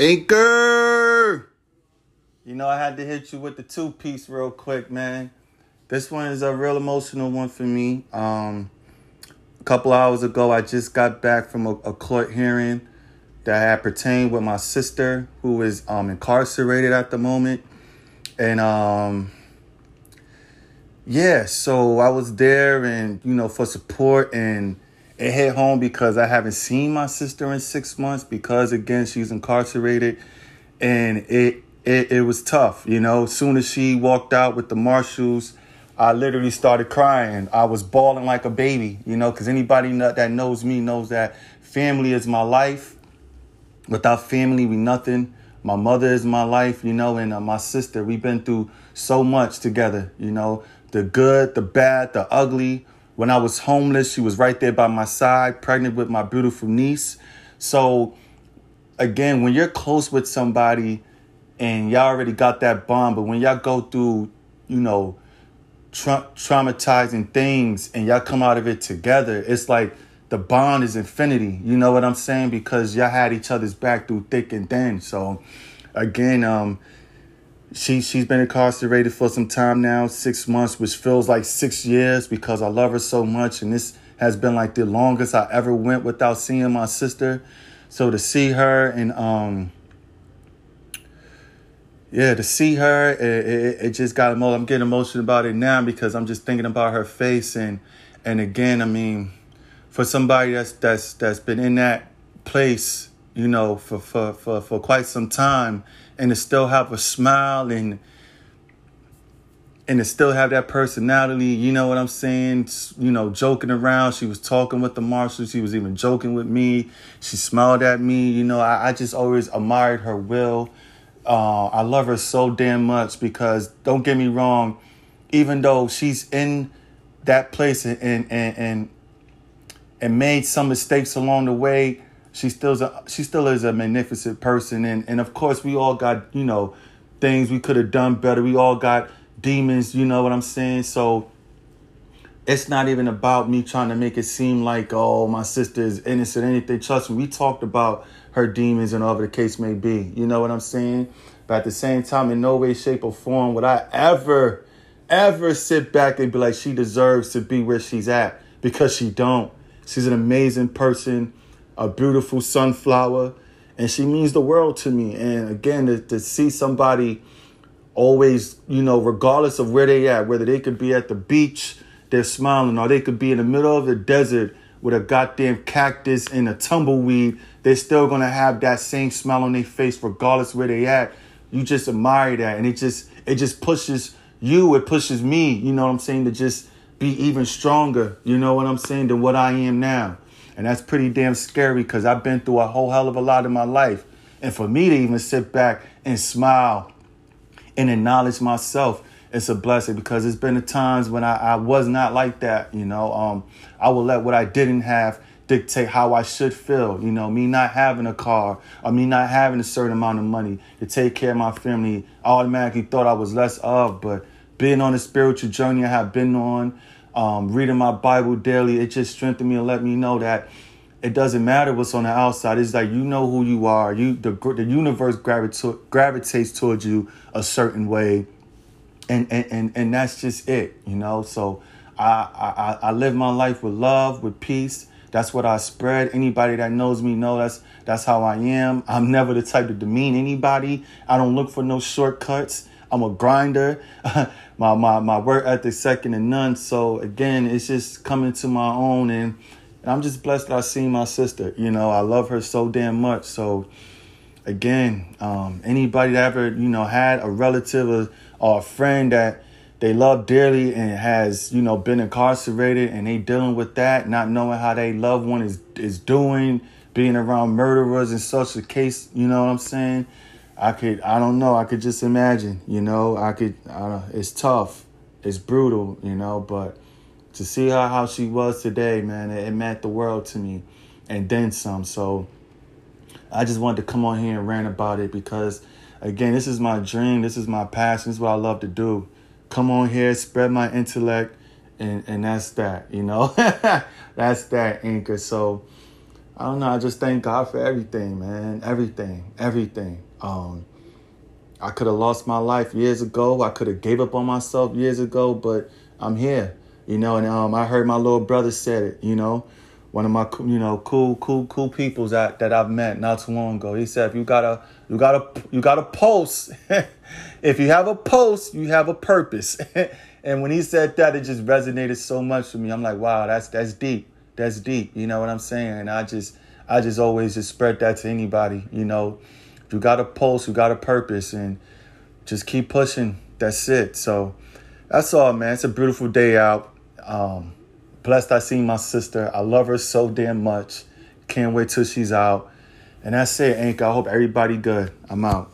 Anchor. You know, I had to hit you with the two piece real quick, man. This one is a real emotional one for me. Um, a couple hours ago, I just got back from a, a court hearing that had pertained with my sister, who is um, incarcerated at the moment. And um, yeah, so I was there and, you know, for support and it hit home because I haven't seen my sister in six months because again she's incarcerated, and it it, it was tough. You know, as soon as she walked out with the marshals, I literally started crying. I was bawling like a baby. You know, because anybody that knows me knows that family is my life. Without family, we nothing. My mother is my life, you know, and uh, my sister. We've been through so much together, you know, the good, the bad, the ugly. When I was homeless, she was right there by my side, pregnant with my beautiful niece. So, again, when you're close with somebody and y'all already got that bond, but when y'all go through, you know, tra- traumatizing things and y'all come out of it together, it's like the bond is infinity. You know what I'm saying? Because y'all had each other's back through thick and thin. So, again, um, she she's been incarcerated for some time now, six months, which feels like six years because I love her so much, and this has been like the longest I ever went without seeing my sister. So to see her and um, yeah, to see her, it, it, it just got emotional. I'm getting emotional about it now because I'm just thinking about her face and and again, I mean, for somebody that's that's that's been in that place, you know, for for for, for quite some time and to still have a smile and and to still have that personality, you know what I'm saying? You know, joking around. She was talking with the marshals. She was even joking with me. She smiled at me. You know, I, I just always admired her will. Uh, I love her so damn much because don't get me wrong, even though she's in that place and and and and made some mistakes along the way, she still a, she still is a magnificent person. And and of course we all got you know things we could have done better. We all got demons you know what i'm saying? So it's not even about me trying to make it seem like oh my sister is innocent anything. Trust me we talked about her demons and whatever the case may be. You know what i'm saying? But at the same time in no way shape or form would i ever ever sit back and be like she deserves to be where she's at because she don't. She's an amazing person a beautiful sunflower, and she means the world to me. And again, to, to see somebody always, you know, regardless of where they at, whether they could be at the beach, they're smiling, or they could be in the middle of the desert with a goddamn cactus and a tumbleweed, they're still gonna have that same smile on their face regardless where they at. You just admire that, and it just it just pushes you, it pushes me, you know what I'm saying, to just be even stronger, you know what I'm saying, than what I am now. And that's pretty damn scary because I've been through a whole hell of a lot in my life. And for me to even sit back and smile and acknowledge myself, it's a blessing because it's been the times when I, I was not like that. You know, um, I would let what I didn't have dictate how I should feel. You know, me not having a car or me not having a certain amount of money to take care of my family, I automatically thought I was less of. But being on the spiritual journey I have been on, um, reading my Bible daily, it just strengthened me and let me know that it doesn't matter what's on the outside. It's like you know who you are. You the the universe gravita- gravitates towards you a certain way, and and and, and that's just it. You know. So I, I I live my life with love, with peace. That's what I spread. Anybody that knows me know that's that's how I am. I'm never the type to demean anybody. I don't look for no shortcuts. I'm a grinder. my my my work ethic second to none. So again, it's just coming to my own, and, and I'm just blessed that I see my sister. You know, I love her so damn much. So again, um, anybody that ever you know had a relative or, or a friend that they love dearly and has you know been incarcerated and they dealing with that, not knowing how they loved one is is doing, being around murderers in such a case. You know what I'm saying? I could, I don't know, I could just imagine, you know, I could, I it's tough, it's brutal, you know, but to see her how she was today, man, it, it meant the world to me and then some. So I just wanted to come on here and rant about it because, again, this is my dream, this is my passion, this is what I love to do. Come on here, spread my intellect, and, and that's that, you know, that's that anchor. So, I don't know. I just thank God for everything, man. Everything, everything. Um, I could have lost my life years ago. I could have gave up on myself years ago, but I'm here, you know. And um, I heard my little brother said it, you know, one of my you know cool, cool, cool peoples that that I've met not too long ago. He said, if you got a, you got a, you got a pulse. if you have a pulse, you have a purpose. and when he said that, it just resonated so much with me. I'm like, wow, that's that's deep. That's deep. You know what I'm saying? And I just, I just always just spread that to anybody. You know you got a pulse, you got a purpose, and just keep pushing. That's it. So that's all, man. It's a beautiful day out. Um, blessed I see my sister. I love her so damn much. Can't wait till she's out. And that's it, Anchor. I hope everybody good. I'm out.